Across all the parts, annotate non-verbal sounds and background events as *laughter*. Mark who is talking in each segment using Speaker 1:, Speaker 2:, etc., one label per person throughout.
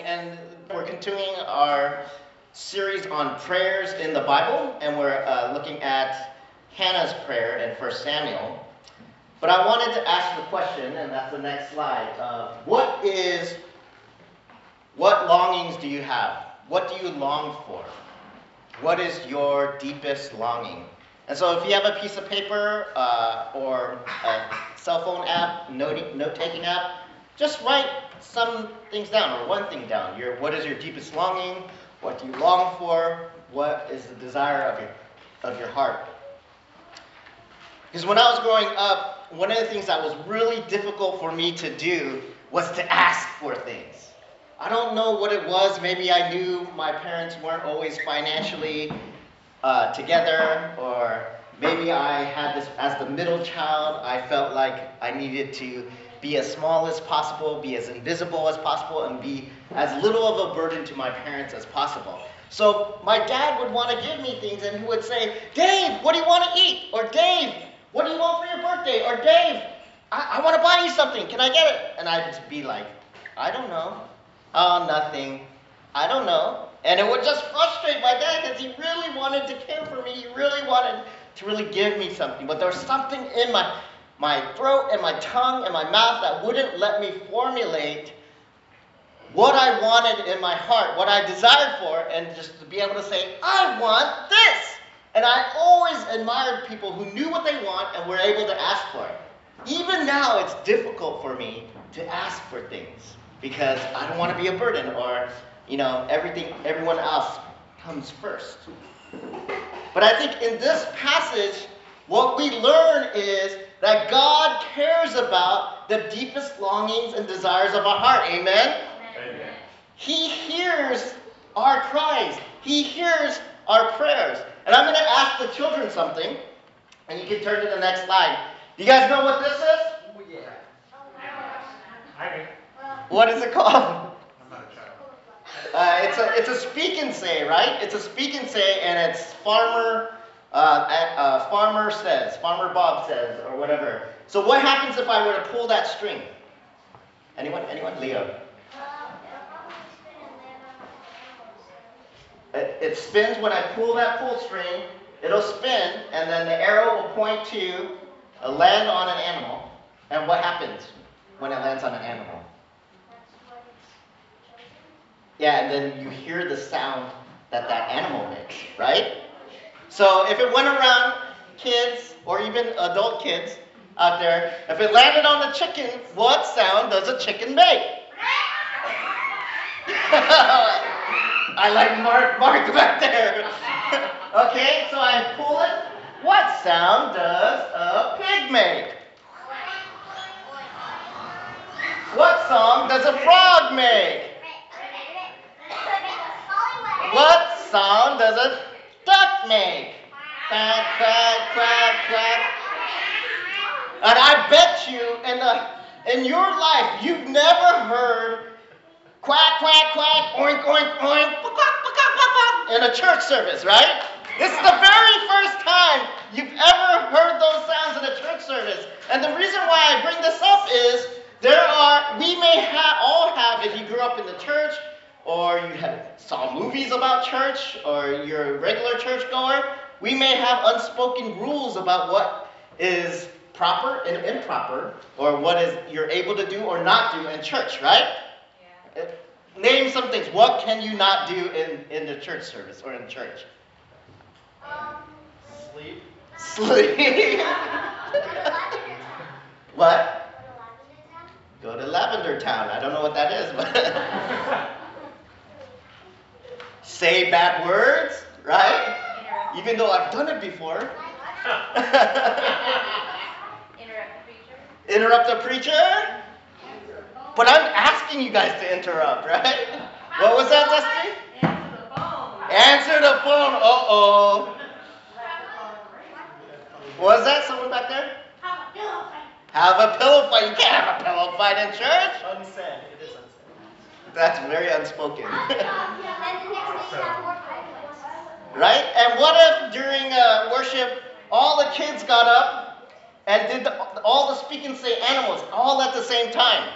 Speaker 1: and we're continuing our series on prayers in the Bible, and we're uh, looking at Hannah's prayer in 1 Samuel. But I wanted to ask the question, and that's the next slide. Uh, what is, what longings do you have? What do you long for? What is your deepest longing? And so, if you have a piece of paper uh, or a cell phone app, note, note taking app, just write some things down or one thing down. Your, what is your deepest longing? What do you long for? What is the desire of your, of your heart? Because when I was growing up, one of the things that was really difficult for me to do was to ask for things. I don't know what it was. Maybe I knew my parents weren't always financially uh, together, or maybe I had this, as the middle child, I felt like I needed to be as small as possible, be as invisible as possible, and be as little of a burden to my parents as possible. So my dad would want to give me things, and he would say, Dave, what do you want to eat? Or Dave, what do you want for your birthday? Or Dave, I, I want to buy you something. Can I get it? And I'd be like, I don't know. Oh, nothing. I don't know. And it would just frustrate my dad because he really wanted to care for me. He really wanted to really give me something. But there was something in my, my throat and my tongue and my mouth that wouldn't let me formulate what I wanted in my heart, what I desired for, and just to be able to say, I want this. And I always admired people who knew what they want and were able to ask for it. Even now, it's difficult for me to ask for things because I don't want to be a burden or you know, everything, everyone else comes first. But I think in this passage, what we learn is that God cares about the deepest longings and desires of our heart. Amen? Amen. He hears our cries. He hears our prayers. And I'm going to ask the children something, and you can turn to the next slide. Do you guys know what this is? Oh, yeah. What is it called? Uh, it's a it's a speak and say, right? It's a speak and say, and it's farmer uh, uh, farmer says, farmer Bob says, or whatever. So what happens if I were to pull that string? Anyone? Anyone? Leo. It, it spins when I pull that pull string. It'll spin, and then the arrow will point to a land on an animal. And what happens when it lands on an animal? Yeah, and then you hear the sound that that animal makes, right? So if it went around kids or even adult kids out there, if it landed on the chicken, what sound does a chicken make? *laughs* I like Mark, Mark back there. *laughs* okay, so I pull it. What sound does a pig make? What song does a frog make? What sound does a make? Quack, quack, quack, quack. And I bet you in, the, in your life, you've never heard quack, quack, quack, oink, oink, oink, in a church service, right? This is the very first time you've ever heard those sounds in a church service. And the reason why I bring this up is there are, we may have, all have, if you grew up in the church, or you have, saw movies about church, or you're a regular churchgoer, we may have unspoken rules about what is proper and improper, or what is you're able to do or not do in church, right? Yeah. Name some things. What can you not do in, in the church service or in church?
Speaker 2: Um, sleep.
Speaker 1: Sleep. *laughs* what? Go to Lavender Town. I don't know what that is, but. *laughs* say bad words, right? Even though I've done it before.
Speaker 2: interrupt the preacher.
Speaker 1: Interrupt the preacher? But I'm asking you guys to interrupt, right? What was that, Dusty?
Speaker 2: Answer the phone.
Speaker 1: Answer the phone. Uh oh. Was that someone back there? Have a pillow fight. You can't have a pillow fight in church.
Speaker 3: Unsaid. It is unsaid.
Speaker 1: That's very unspoken. right? And what if during uh, worship all the kids got up and did the, all the speak and say animals all at the same time?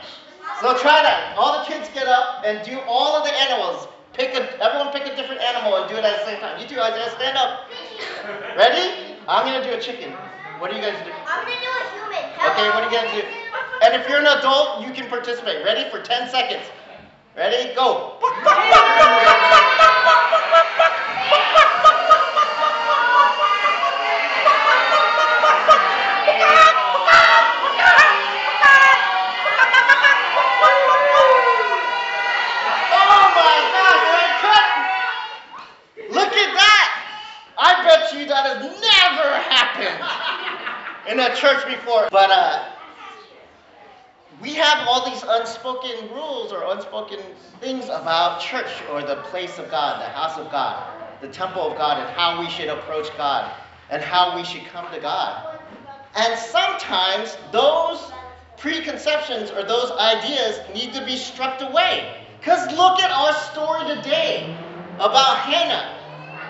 Speaker 1: So try that. All the kids get up and do all of the animals. Pick a, everyone pick a different animal and do it at the same time. You two, Isaiah, stand up. Ready? I'm gonna do a chicken. What are you guys do?
Speaker 3: I'm gonna do a human.
Speaker 1: Okay, what are you gonna do? And if you're an adult, you can participate. Ready for 10 seconds. Ready? Go. *laughs* church before. But uh, we have all these unspoken rules or unspoken things about church or the place of God, the house of God, the temple of God, and how we should approach God and how we should come to God. And sometimes those preconceptions or those ideas need to be struck away. Because look at our story today about Hannah,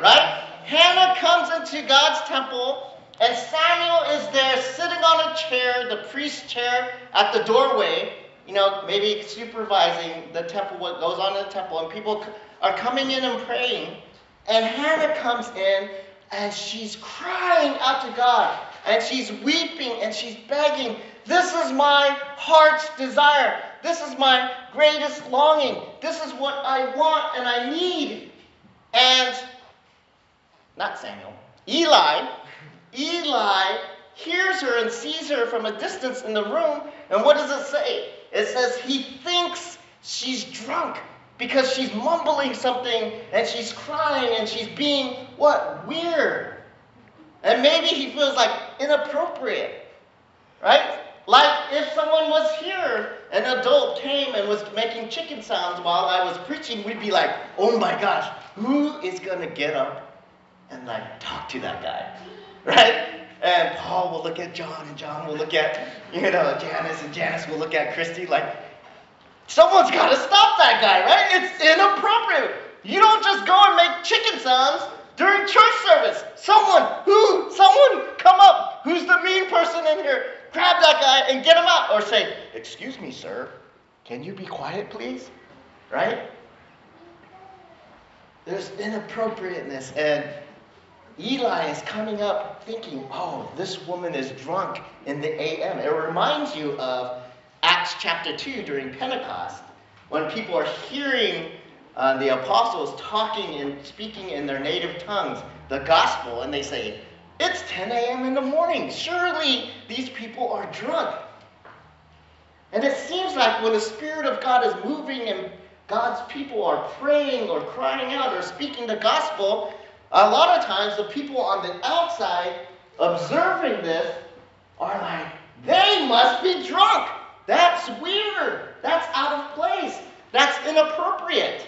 Speaker 1: right? Hannah comes into God's temple, and Samuel is there sitting on a chair, the priest's chair at the doorway, you know, maybe supervising the temple, what goes on in the temple, and people are coming in and praying. And Hannah comes in, and she's crying out to God, and she's weeping, and she's begging, This is my heart's desire. This is my greatest longing. This is what I want and I need. And not Samuel, Eli, Eli hears her and sees her from a distance in the room. And what does it say? It says he thinks she's drunk because she's mumbling something and she's crying and she's being what? Weird. And maybe he feels like inappropriate, right? Like if someone was here, an adult came and was making chicken sounds while I was preaching, we'd be like, oh my gosh, who is going to get up and like talk to that guy, right? And Paul will look at John, and John will look at, you know, Janice, and Janice will look at Christy like, someone's got to stop that guy, right? It's inappropriate. You don't just go and make chicken sounds during church service. Someone, who, someone come up. Who's the mean person in here? Grab that guy and get him out. Or say, excuse me, sir, can you be quiet, please? Right? There's inappropriateness and Eli is coming up thinking, oh, this woman is drunk in the AM. It reminds you of Acts chapter 2 during Pentecost when people are hearing uh, the apostles talking and speaking in their native tongues the gospel, and they say, It's 10 a.m. in the morning. Surely these people are drunk. And it seems like when the Spirit of God is moving and God's people are praying or crying out or speaking the gospel, a lot of times the people on the outside observing this are like, they must be drunk. That's weird. That's out of place. That's inappropriate.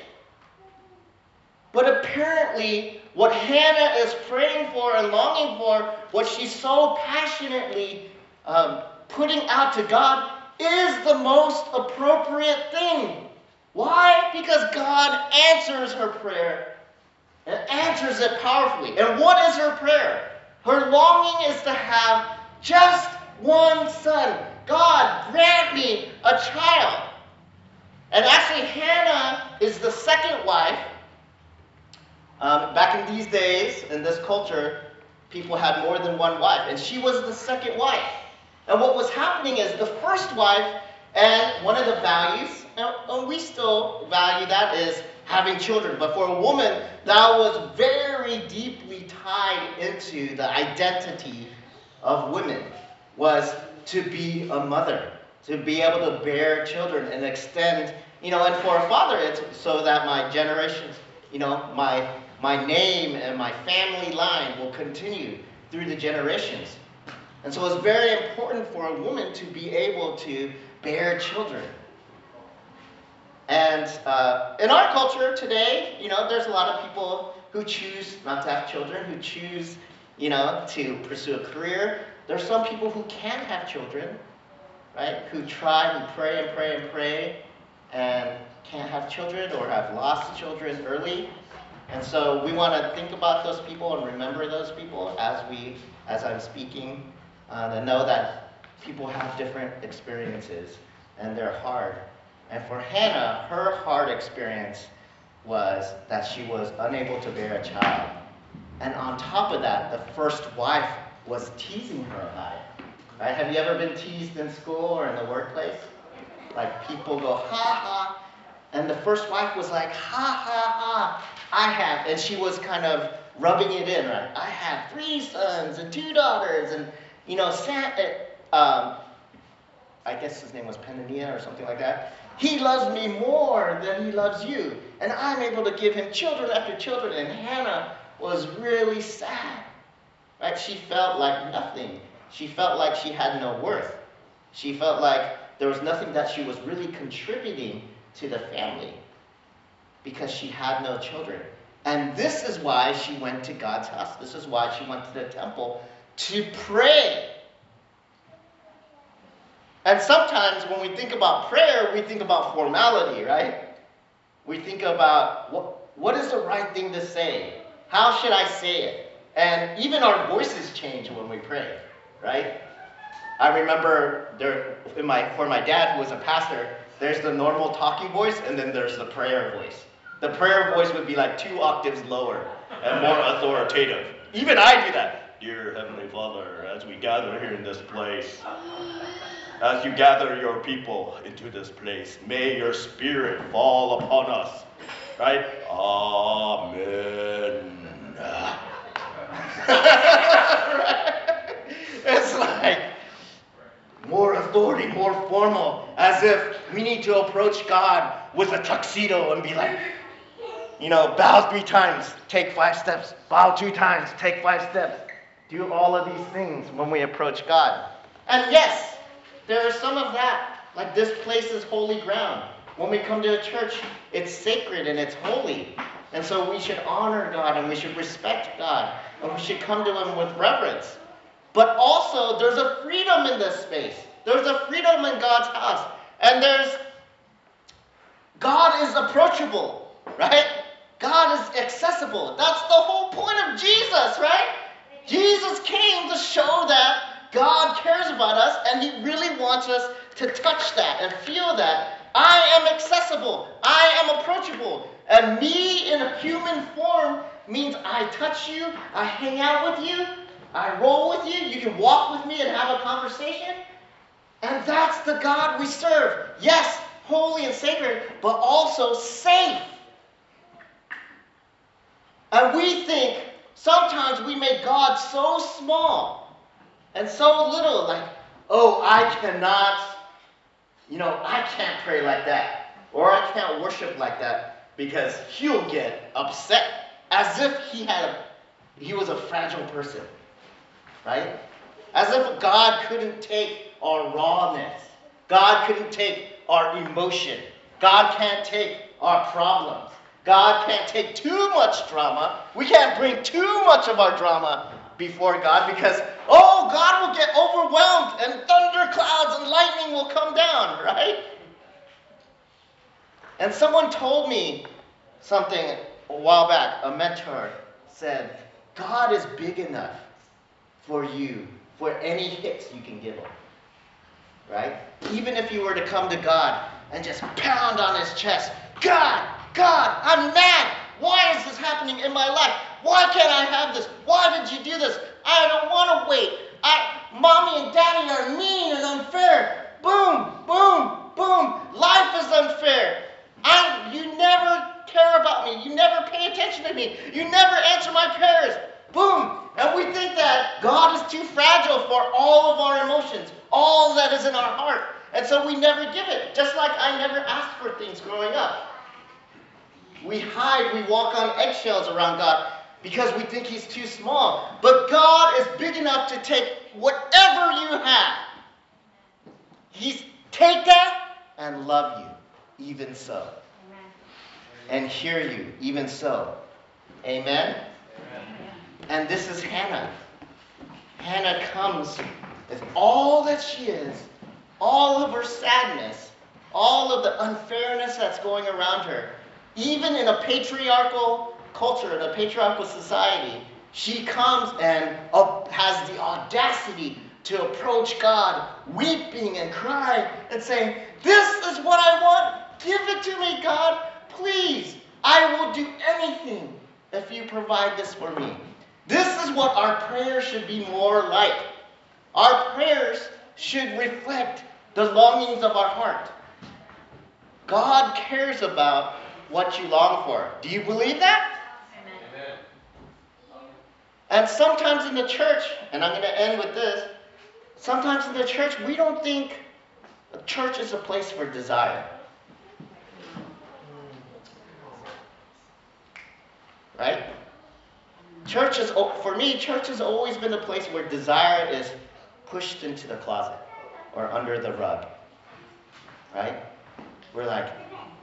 Speaker 1: But apparently, what Hannah is praying for and longing for, what she's so passionately um, putting out to God, is the most appropriate thing. Why? Because God answers her prayer and answers it powerfully. And what is her prayer? Her longing is to have just one son. God, grant me a child. And actually, Hannah is the second wife. Um, back in these days, in this culture, people had more than one wife, and she was the second wife. And what was happening is the first wife, and one of the values, and we still value that, is having children. But for a woman, that was very deeply tied into the identity of women, was to be a mother, to be able to bear children and extend, you know, and for a father, it's so that my generations, you know, my my name and my family line will continue through the generations. And so it's very important for a woman to be able to bear children. And uh, in our culture today, you know, there's a lot of people who choose not to have children, who choose, you know, to pursue a career. There's some people who can have children, right? Who try, who pray and pray and pray, and can't have children or have lost children early. And so we want to think about those people and remember those people as we, as I'm speaking, uh, and know that people have different experiences and they're hard. And for Hannah, her hard experience was that she was unable to bear a child. And on top of that, the first wife was teasing her about it. Right? Have you ever been teased in school or in the workplace? Like people go, ha ha. And the first wife was like, ha ha ha, I have. And she was kind of rubbing it in, right? I have three sons and two daughters. And, you know, Sam, um, I guess his name was Penania or something like that. He loves me more than he loves you. And I'm able to give him children after children. And Hannah was really sad. Right? She felt like nothing. She felt like she had no worth. She felt like there was nothing that she was really contributing to the family because she had no children. And this is why she went to God's house. This is why she went to the temple to pray. And sometimes when we think about prayer, we think about formality, right? We think about what, what is the right thing to say? How should I say it? And even our voices change when we pray, right? I remember there, my, for my dad, who was a pastor, there's the normal talking voice, and then there's the prayer voice. The prayer voice would be like two octaves lower and more authoritative. Even I do that. Dear Heavenly Father, as we gather here in this place, as you gather your people into this place, may your spirit fall upon us. Right? Amen. *laughs* It's like more authority, more formal, as if we need to approach God with a tuxedo and be like, you know, bow three times, take five steps, bow two times, take five steps. Do all of these things when we approach God. And yes, there is some of that. Like this place is holy ground. When we come to a church, it's sacred and it's holy. And so we should honor God and we should respect God and we should come to Him with reverence. But also, there's a freedom in this space. There's a freedom in God's house. And there's, God is approachable, right? God is accessible. That's the whole point of Jesus, right? Jesus came to show that God cares about us and He really wants us to touch that and feel that. I am accessible. I am approachable. And me in a human form means I touch you, I hang out with you, I roll with you, you can walk with me and have a conversation. And that's the God we serve. Yes, holy and sacred, but also safe. And we think sometimes we make God so small and so little, like, oh, I cannot, you know, I can't pray like that, or I can't worship like that because he'll get upset as if he had a, he was a fragile person, right? As if God couldn't take our rawness. God couldn't take our emotion. God can't take our problems. God can't take too much drama. We can't bring too much of our drama before God because, oh, God will get overwhelmed and thunder clouds and lightning will come down, *laughs* right? And someone told me something a while back. A mentor said, God is big enough for you for any hits you can give him. Right? Even if you were to come to God and just pound on his chest, God, God, I'm mad. Why is this happening in my life? Why can't I have this? Why did you do this? I don't want to wait. I, mommy and daddy are mean and unfair. Boom, boom, boom. Life is unfair. I, you never care about me. You never pay attention to me. You never answer my prayers. Boom. And we think that God is too fragile for all of our emotions, all that is in our heart. And so we never give it. Just like I never asked for things growing up. We hide, we walk on eggshells around God because we think He's too small. But God is big enough to take whatever you have. He's take that and love you, even so. Amen. And hear you, even so. Amen? Amen? And this is Hannah. Hannah comes with all that she is, all of her sadness, all of the unfairness that's going around her. Even in a patriarchal culture, in a patriarchal society, she comes and has the audacity to approach God weeping and crying and saying, This is what I want. Give it to me, God. Please. I will do anything if you provide this for me. This is what our prayers should be more like. Our prayers should reflect the longings of our heart. God cares about what you long for. Do you believe that? And sometimes in the church, and I'm going to end with this, sometimes in the church we don't think a church is a place for desire. Right? Church is, for me, church has always been the place where desire is pushed into the closet or under the rug. Right? We're like,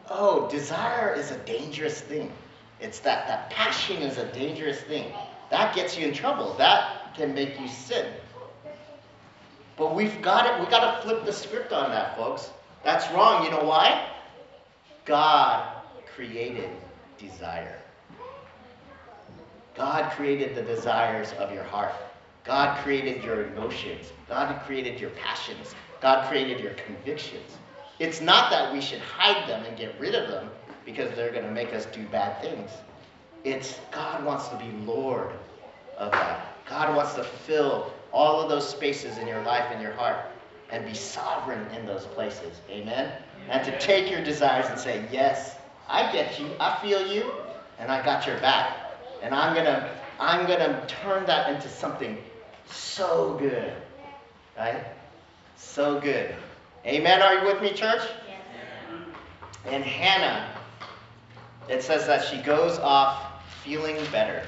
Speaker 1: oh, desire is a dangerous thing. It's that, that passion is a dangerous thing. That gets you in trouble. That can make you sin. But we've got it, we got to flip the script on that, folks. That's wrong. You know why? God created desire. God created the desires of your heart. God created your emotions. God created your passions. God created your convictions. It's not that we should hide them and get rid of them because they're going to make us do bad things. It's God wants to be Lord of that. God wants to fill all of those spaces in your life and your heart and be sovereign in those places. Amen? And to take your desires and say, Yes, I get you, I feel you, and I got your back. And I'm gonna I'm gonna turn that into something so good. Right? So good. Amen. Are you with me, church? Yes. And Hannah, it says that she goes off feeling better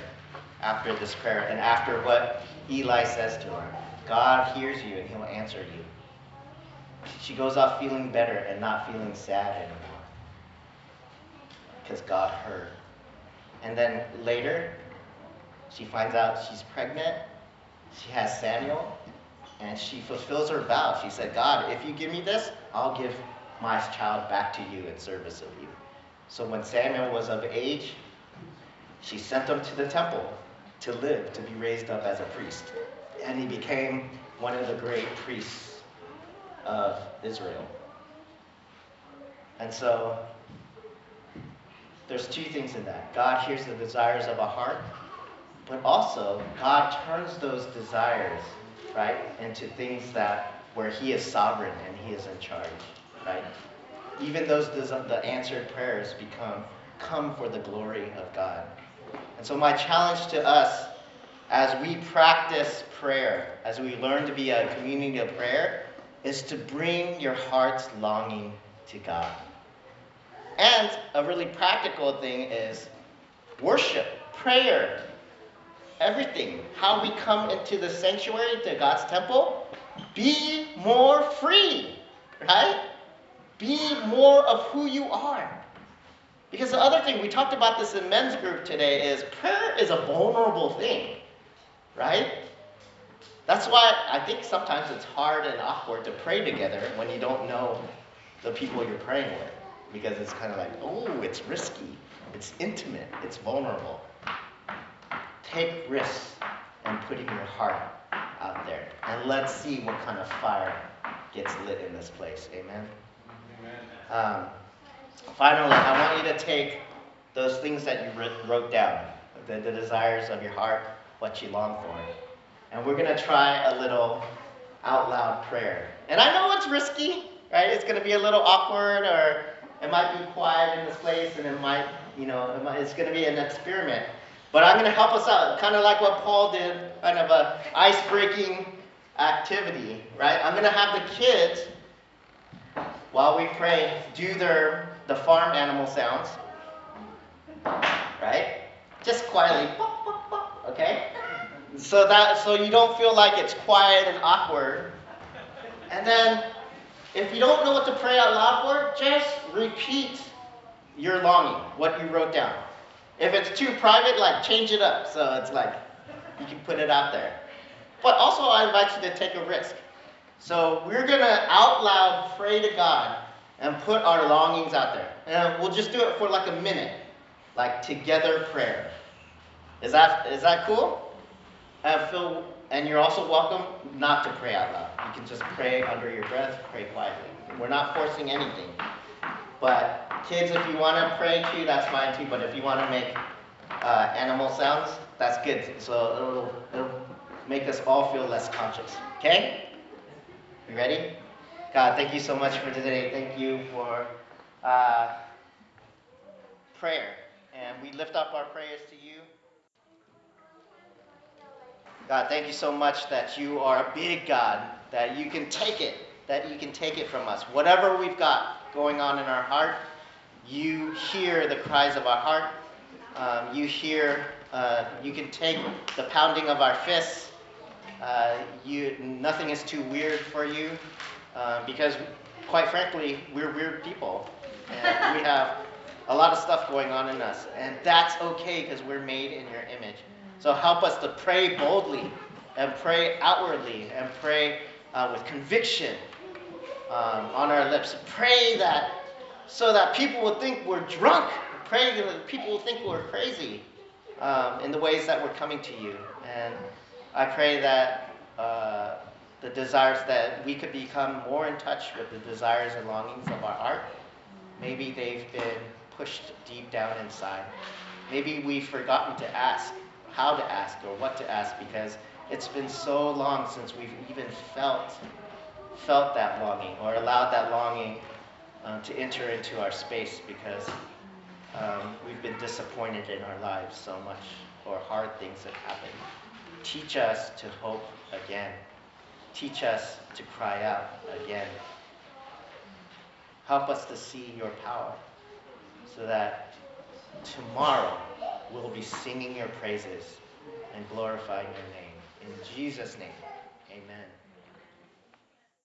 Speaker 1: after this prayer and after what Eli says to her. God hears you and he'll answer you. She goes off feeling better and not feeling sad anymore. Because God heard. And then later, she finds out she's pregnant. She has Samuel. And she fulfills her vow. She said, God, if you give me this, I'll give my child back to you in service of you. So when Samuel was of age, she sent him to the temple to live, to be raised up as a priest. And he became one of the great priests of Israel. And so there's two things in that. God hears the desires of a heart, but also God turns those desires, right, into things that where He is sovereign and He is in charge, right? Even those the answered prayers become come for the glory of God. And so my challenge to us as we practice prayer, as we learn to be a community of prayer, is to bring your heart's longing to God. And a really practical thing is worship, prayer, everything. How we come into the sanctuary, to God's temple. Be more free, right? Be more of who you are. Because the other thing, we talked about this in men's group today, is prayer is a vulnerable thing, right? That's why I think sometimes it's hard and awkward to pray together when you don't know the people you're praying with because it's kind of like, oh, it's risky, it's intimate, it's vulnerable. Take risks in putting your heart out there, and let's see what kind of fire gets lit in this place. Amen. Amen. Um, finally, I want you to take those things that you wrote down, the, the desires of your heart, what you long for, and we're going to try a little out loud prayer. And I know it's risky, right? It's going to be a little awkward or it might be quiet in this place, and it might, you know, it might, it's going to be an experiment. But I'm going to help us out, kind of like what Paul did, kind of a ice-breaking activity, right? I'm going to have the kids, while we pray, do their the farm animal sounds, right? Just quietly, okay? So that so you don't feel like it's quiet and awkward. And then if you don't know what to pray out loud for, just repeat your longing, what you wrote down. If it's too private, like change it up so it's like you can put it out there. But also, I invite you to take a risk. So we're going to out loud pray to God and put our longings out there. And we'll just do it for like a minute, like together prayer. Is that is that cool? Uh, Phil, and you're also welcome not to pray out loud. You can just pray under your breath, pray quietly. We're not forcing anything. But kids, if you want to pray too, that's fine too. But if you want to make uh, animal sounds, that's good. So it'll, it'll make us all feel less conscious. Okay? You ready? God, thank you so much for today. Thank you for uh, prayer. And we lift up our prayers to you. God, thank you so much that you are a big God, that you can take it, that you can take it from us. Whatever we've got going on in our heart, you hear the cries of our heart. Um, you hear, uh, you can take the pounding of our fists. Uh, you, nothing is too weird for you uh, because, quite frankly, we're weird people. And we *laughs* have a lot of stuff going on in us. And that's okay because we're made in your image. So help us to pray boldly and pray outwardly and pray uh, with conviction um, on our lips. Pray that so that people will think we're drunk. Pray that people will think we're crazy um, in the ways that we're coming to you. And I pray that uh, the desires that we could become more in touch with the desires and longings of our heart. Maybe they've been pushed deep down inside. Maybe we've forgotten to ask how to ask or what to ask because it's been so long since we've even felt felt that longing or allowed that longing uh, to enter into our space because um, we've been disappointed in our lives so much or hard things have happened. Teach us to hope again. Teach us to cry out again. Help us to see your power so that tomorrow we'll be singing your praises and glorifying your name. In Jesus' name, amen.